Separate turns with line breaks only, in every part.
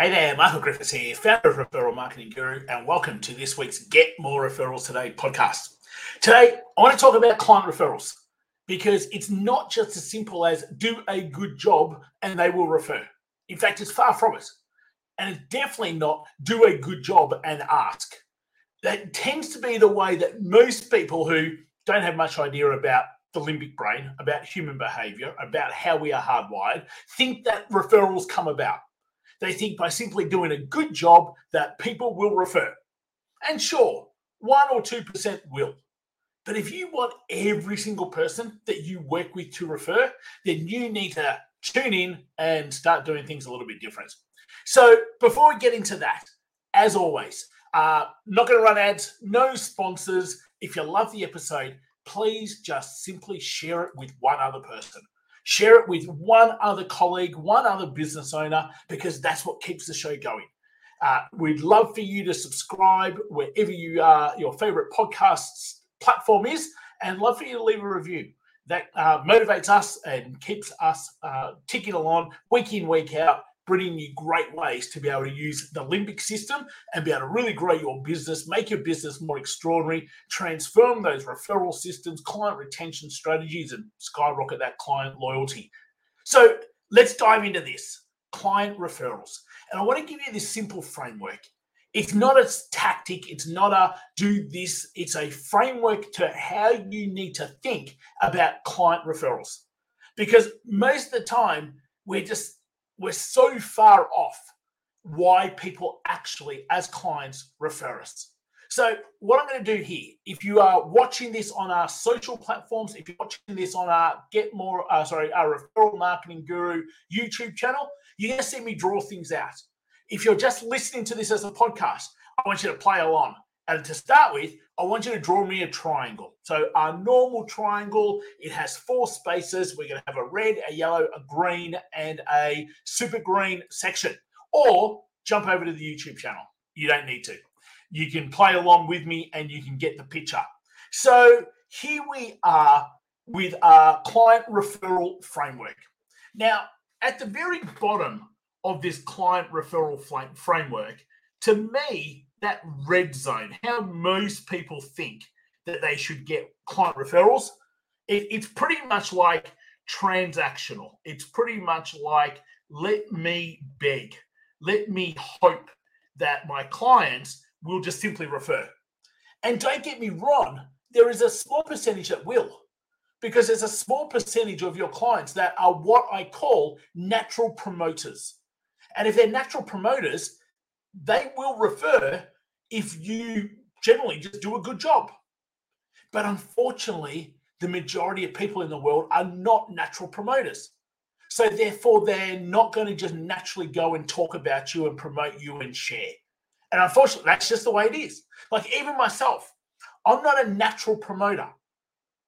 Hey there, Michael Griffiths here, founder of Referral Marketing Guru, and welcome to this week's Get More Referrals Today podcast. Today, I want to talk about client referrals because it's not just as simple as do a good job and they will refer. In fact, it's far from it. And it's definitely not do a good job and ask. That tends to be the way that most people who don't have much idea about the limbic brain, about human behavior, about how we are hardwired, think that referrals come about they think by simply doing a good job that people will refer. And sure, 1 or 2% will. But if you want every single person that you work with to refer, then you need to tune in and start doing things a little bit different. So before we get into that, as always, uh, not going to run ads, no sponsors. If you love the episode, please just simply share it with one other person. Share it with one other colleague, one other business owner, because that's what keeps the show going. Uh, we'd love for you to subscribe wherever you are, your favorite podcasts platform is, and love for you to leave a review. That uh, motivates us and keeps us uh, ticking along week in, week out bringing you great ways to be able to use the limbic system and be able to really grow your business, make your business more extraordinary, transform those referral systems, client retention strategies, and skyrocket that client loyalty. So let's dive into this client referrals. And I want to give you this simple framework. It's not a tactic, it's not a do this, it's a framework to how you need to think about client referrals. Because most of the time, we're just we're so far off why people actually, as clients, refer us. So, what I'm going to do here, if you are watching this on our social platforms, if you're watching this on our Get More, uh, sorry, our Referral Marketing Guru YouTube channel, you're going to see me draw things out. If you're just listening to this as a podcast, I want you to play along. And to start with, I want you to draw me a triangle. So our normal triangle, it has four spaces. We're going to have a red, a yellow, a green, and a super green section. Or jump over to the YouTube channel. You don't need to. You can play along with me and you can get the picture. So here we are with our client referral framework. Now, at the very bottom of this client referral framework, to me, that red zone, how most people think that they should get client referrals, it, it's pretty much like transactional. It's pretty much like let me beg, let me hope that my clients will just simply refer. And don't get me wrong, there is a small percentage that will, because there's a small percentage of your clients that are what I call natural promoters. And if they're natural promoters, they will refer if you generally just do a good job. But unfortunately, the majority of people in the world are not natural promoters. So therefore, they're not going to just naturally go and talk about you and promote you and share. And unfortunately, that's just the way it is. Like even myself, I'm not a natural promoter.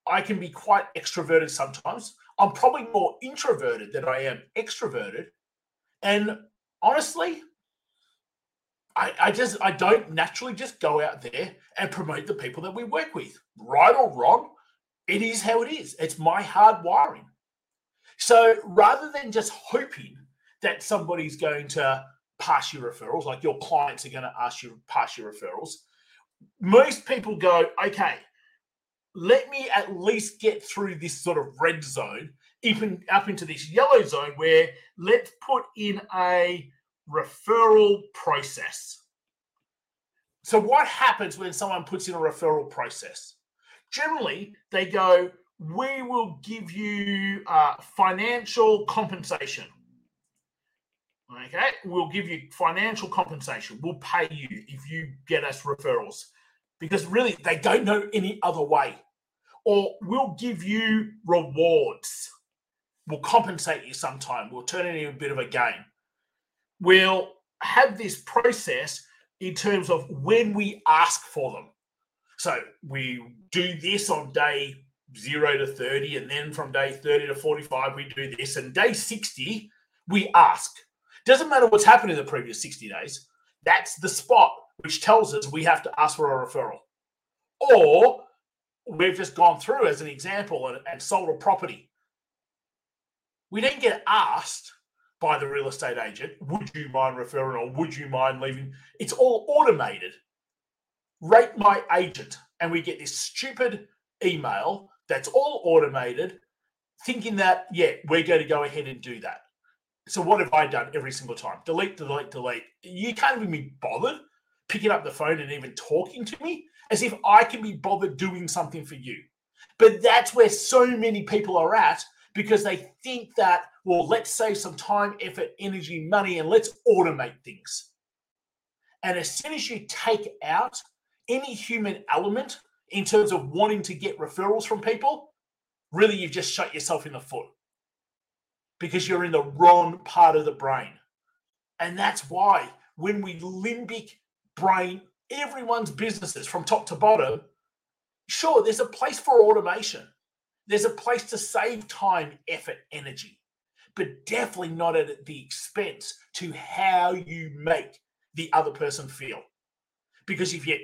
I can be quite extroverted sometimes. I'm probably more introverted than I am extroverted. And honestly, I, I just I don't naturally just go out there and promote the people that we work with. Right or wrong, it is how it is. It's my hard wiring. So rather than just hoping that somebody's going to pass you referrals, like your clients are going to ask you pass your referrals, most people go, okay, let me at least get through this sort of red zone, even up into this yellow zone where let's put in a referral process. So, what happens when someone puts in a referral process? Generally, they go, We will give you uh, financial compensation. Okay, we'll give you financial compensation. We'll pay you if you get us referrals because really they don't know any other way. Or we'll give you rewards. We'll compensate you sometime. We'll turn it into a bit of a game will have this process in terms of when we ask for them. So we do this on day zero to 30, and then from day 30 to 45, we do this. And day 60, we ask. Doesn't matter what's happened in the previous 60 days, that's the spot which tells us we have to ask for a referral. Or we've just gone through, as an example, and, and sold a property. We didn't get asked by the real estate agent. Would you mind referring or would you mind leaving? It's all automated. Rate my agent. And we get this stupid email that's all automated, thinking that, yeah, we're going to go ahead and do that. So what have I done every single time? Delete, delete, delete. You can't even be bothered picking up the phone and even talking to me as if I can be bothered doing something for you. But that's where so many people are at because they think that, well, let's save some time, effort, energy, money, and let's automate things. And as soon as you take out any human element in terms of wanting to get referrals from people, really you've just shut yourself in the foot because you're in the wrong part of the brain. And that's why when we limbic brain everyone's businesses from top to bottom, sure, there's a place for automation. There's a place to save time, effort, energy, but definitely not at the expense to how you make the other person feel. Because if you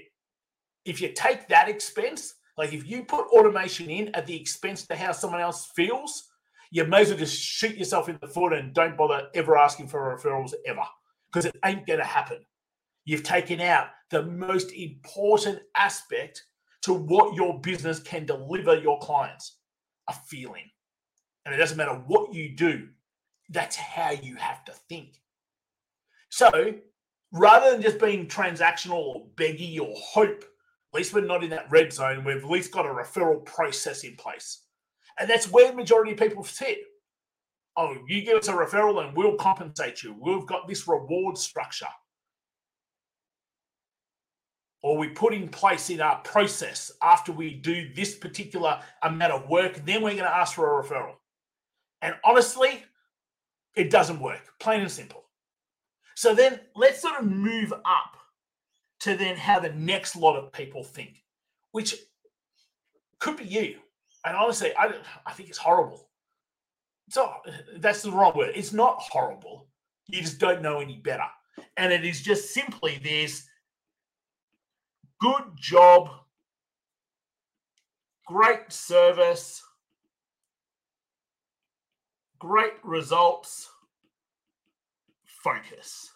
if you take that expense, like if you put automation in at the expense to how someone else feels, you may as well just shoot yourself in the foot and don't bother ever asking for referrals ever because it ain't to happen. You've taken out the most important aspect to what your business can deliver your clients a feeling. And it doesn't matter what you do, that's how you have to think. So rather than just being transactional or beggy or hope, at least we're not in that red zone. We've at least got a referral process in place. And that's where the majority of people sit. Oh, you give us a referral and we'll compensate you. We've got this reward structure. Or we put in place in our process after we do this particular amount of work, then we're going to ask for a referral. And honestly, it doesn't work, plain and simple. So then let's sort of move up to then how the next lot of people think, which could be you. And honestly, I, I think it's horrible. So that's the wrong word. It's not horrible. You just don't know any better. And it is just simply there's good job, great service, great results, focus.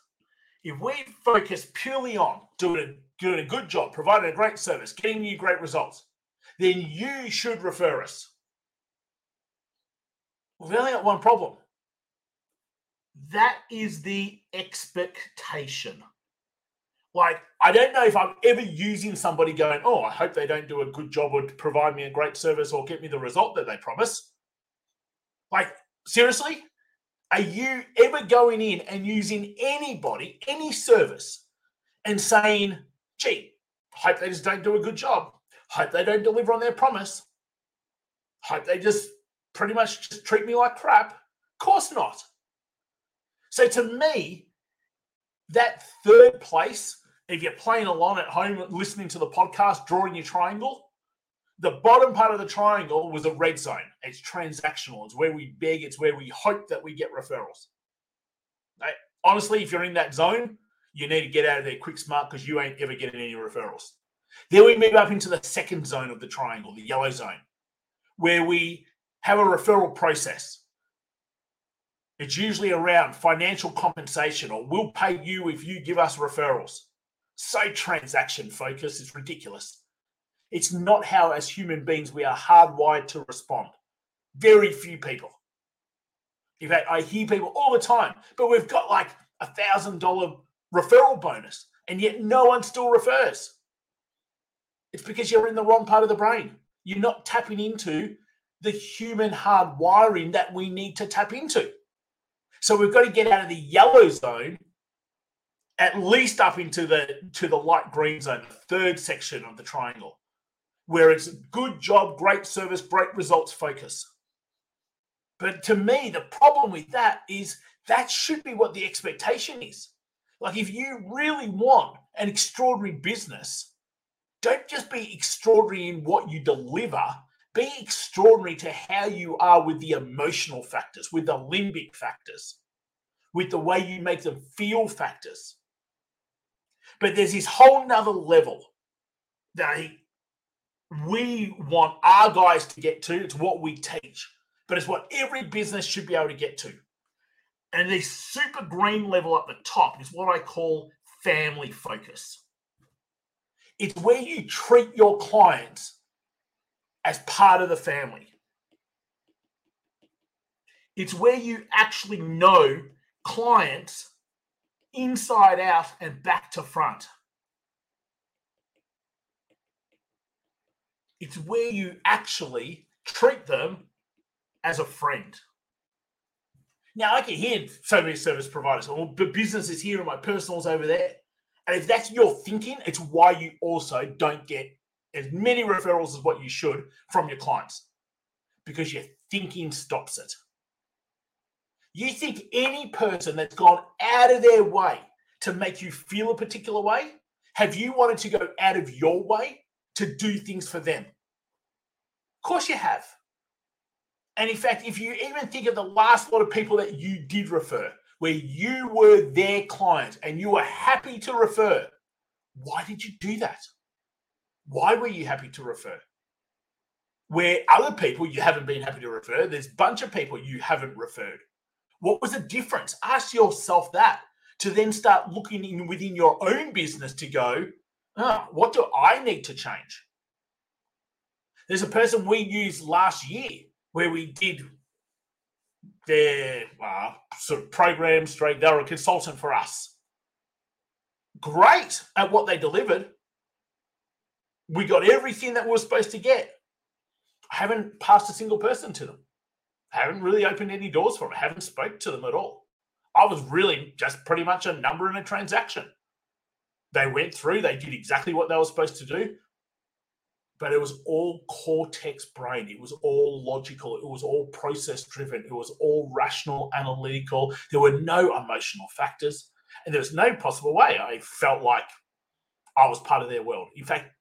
If we focus purely on doing a, doing a good job, providing a great service, getting you great results, then you should refer us. We've only got one problem. That is the expectation. Like, I don't know if I'm ever using somebody going, oh, I hope they don't do a good job or provide me a great service or get me the result that they promise. Like, seriously? Are you ever going in and using anybody, any service, and saying, gee, hope they just don't do a good job? Hope they don't deliver on their promise. Hope they just pretty much just treat me like crap. Of course not. So to me, that third place, if you're playing along at home, listening to the podcast, drawing your triangle, the bottom part of the triangle was a red zone. It's transactional. It's where we beg. It's where we hope that we get referrals. Honestly, if you're in that zone, you need to get out of there quick, smart, because you ain't ever getting any referrals. Then we move up into the second zone of the triangle, the yellow zone, where we have a referral process. It's usually around financial compensation or we'll pay you if you give us referrals. So transaction focused, it's ridiculous. It's not how, as human beings, we are hardwired to respond. Very few people. In fact, I hear people all the time, but we've got like a thousand dollar referral bonus, and yet no one still refers. It's because you're in the wrong part of the brain. You're not tapping into the human hard wiring that we need to tap into. So we've got to get out of the yellow zone, at least up into the to the light green zone, the third section of the triangle, where it's good job, great service, great results focus. But to me, the problem with that is that should be what the expectation is. Like if you really want an extraordinary business, don't just be extraordinary in what you deliver, be extraordinary to how you are with the emotional factors, with the limbic factors, with the way you make them feel factors. But there's this whole nother level that we want our guys to get to. It's what we teach, but it's what every business should be able to get to. And the super green level at the top is what I call family focus. It's where you treat your clients as part of the family. It's where you actually know clients inside out and back to front. It's where you actually treat them as a friend. Now, I can hear so many service providers, oh, the business is here and my personal's over there. And if that's your thinking, it's why you also don't get as many referrals as what you should from your clients because your thinking stops it. You think any person that's gone out of their way to make you feel a particular way, have you wanted to go out of your way to do things for them? Of course you have. And in fact, if you even think of the last lot of people that you did refer, where you were their client and you were happy to refer, why did you do that? Why were you happy to refer? Where other people you haven't been happy to refer, there's a bunch of people you haven't referred. What was the difference? Ask yourself that to then start looking in within your own business to go, oh, what do I need to change? There's a person we used last year where we did their uh, sort of program straight. They were a consultant for us. Great at what they delivered. We got everything that we were supposed to get. I haven't passed a single person to them. I haven't really opened any doors for them. I haven't spoke to them at all. I was really just pretty much a number in a transaction. They went through, they did exactly what they were supposed to do but it was all cortex brain. It was all logical. It was all process driven. It was all rational, analytical. There were no emotional factors. And there was no possible way I felt like I was part of their world. In fact,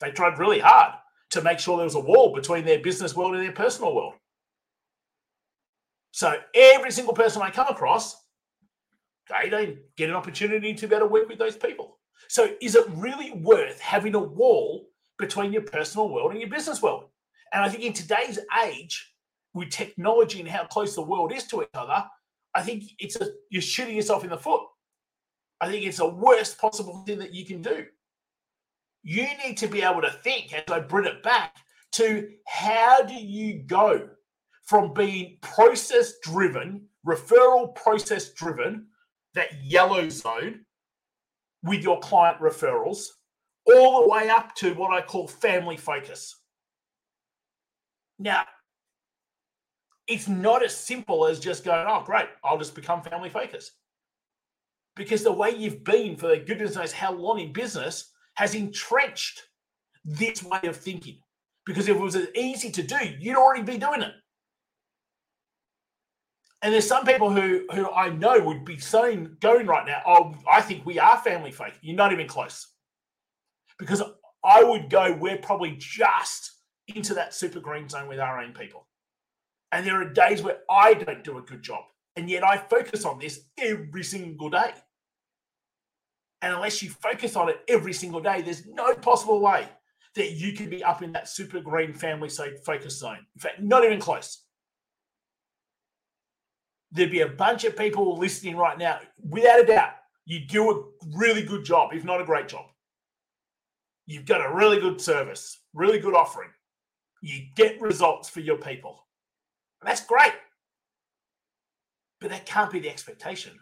they tried really hard to make sure there was a wall between their business world and their personal world. So every single person I come across, they don't get an opportunity to better work with those people. So is it really worth having a wall between your personal world and your business world. And I think in today's age, with technology and how close the world is to each other, I think it's a you're shooting yourself in the foot. I think it's the worst possible thing that you can do. You need to be able to think, as I bring it back, to how do you go from being process driven, referral process driven, that yellow zone with your client referrals all the way up to what I call family focus. Now, it's not as simple as just going, oh, great, I'll just become family focused. Because the way you've been for goodness knows how long in business has entrenched this way of thinking. Because if it was easy to do, you'd already be doing it. And there's some people who who I know would be saying, going right now, oh, I think we are family focused. You're not even close because I would go, we're probably just into that super green zone with our own people. And there are days where I don't do a good job. And yet I focus on this every single day. And unless you focus on it every single day, there's no possible way that you can be up in that super green family focus zone. In fact, not even close. There'd be a bunch of people listening right now, without a doubt, you do a really good job, if not a great job. You've got a really good service, really good offering. You get results for your people. And that's great. But that can't be the expectation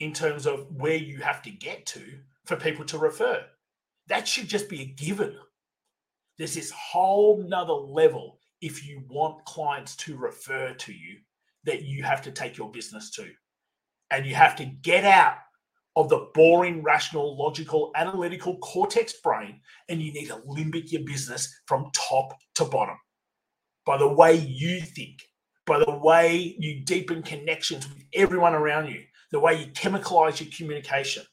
in terms of where you have to get to for people to refer. That should just be a given. There's this whole nother level if you want clients to refer to you that you have to take your business to. And you have to get out of the boring, rational, logical, analytical cortex brain, and you need to limbic your business from top to bottom by the way you think, by the way you deepen connections with everyone around you, the way you chemicalize your communication,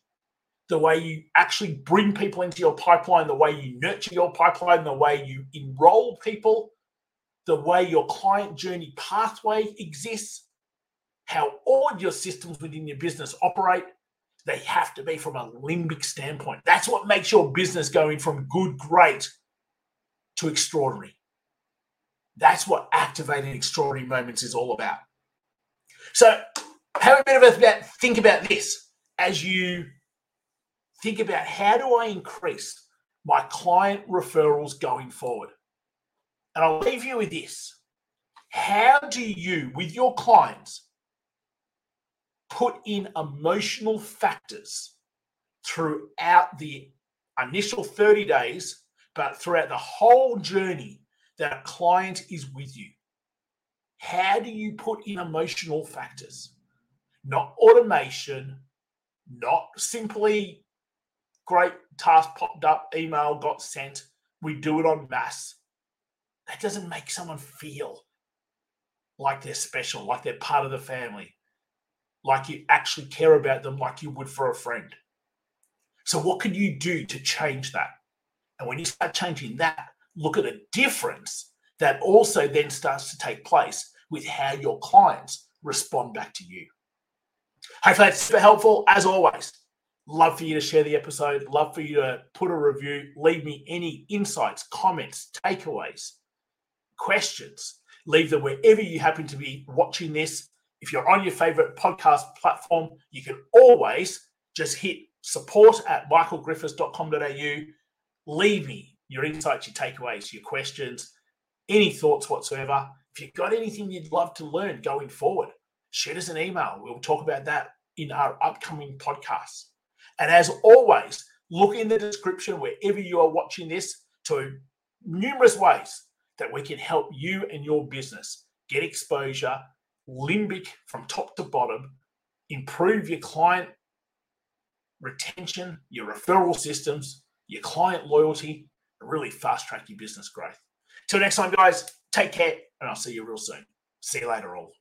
the way you actually bring people into your pipeline, the way you nurture your pipeline, the way you enroll people, the way your client journey pathway exists, how all your systems within your business operate they have to be from a limbic standpoint. That's what makes your business going from good, great to extraordinary. That's what activating extraordinary moments is all about. So have a bit of a think about this as you think about how do I increase my client referrals going forward? And I'll leave you with this. How do you, with your clients, put in emotional factors throughout the initial 30 days, but throughout the whole journey that a client is with you? How do you put in emotional factors? Not automation, not simply great task popped up, email got sent, we do it on mass. That doesn't make someone feel like they're special, like they're part of the family, like you actually care about them like you would for a friend. So, what can you do to change that? And when you start changing that, look at a difference that also then starts to take place with how your clients respond back to you. Hopefully, that's super helpful. As always, love for you to share the episode, love for you to put a review, leave me any insights, comments, takeaways, questions. Leave them wherever you happen to be watching this. If you're on your favorite podcast platform, you can always just hit support at michaelgriffiths.com.au. Leave me your insights, your takeaways, your questions, any thoughts whatsoever. If you've got anything you'd love to learn going forward, shoot us an email. We'll talk about that in our upcoming podcasts. And as always, look in the description wherever you are watching this to numerous ways that we can help you and your business get exposure, limbic from top to bottom, improve your client retention, your referral systems, your client loyalty, and really fast track your business growth. Till next time, guys, take care, and I'll see you real soon. See you later, all.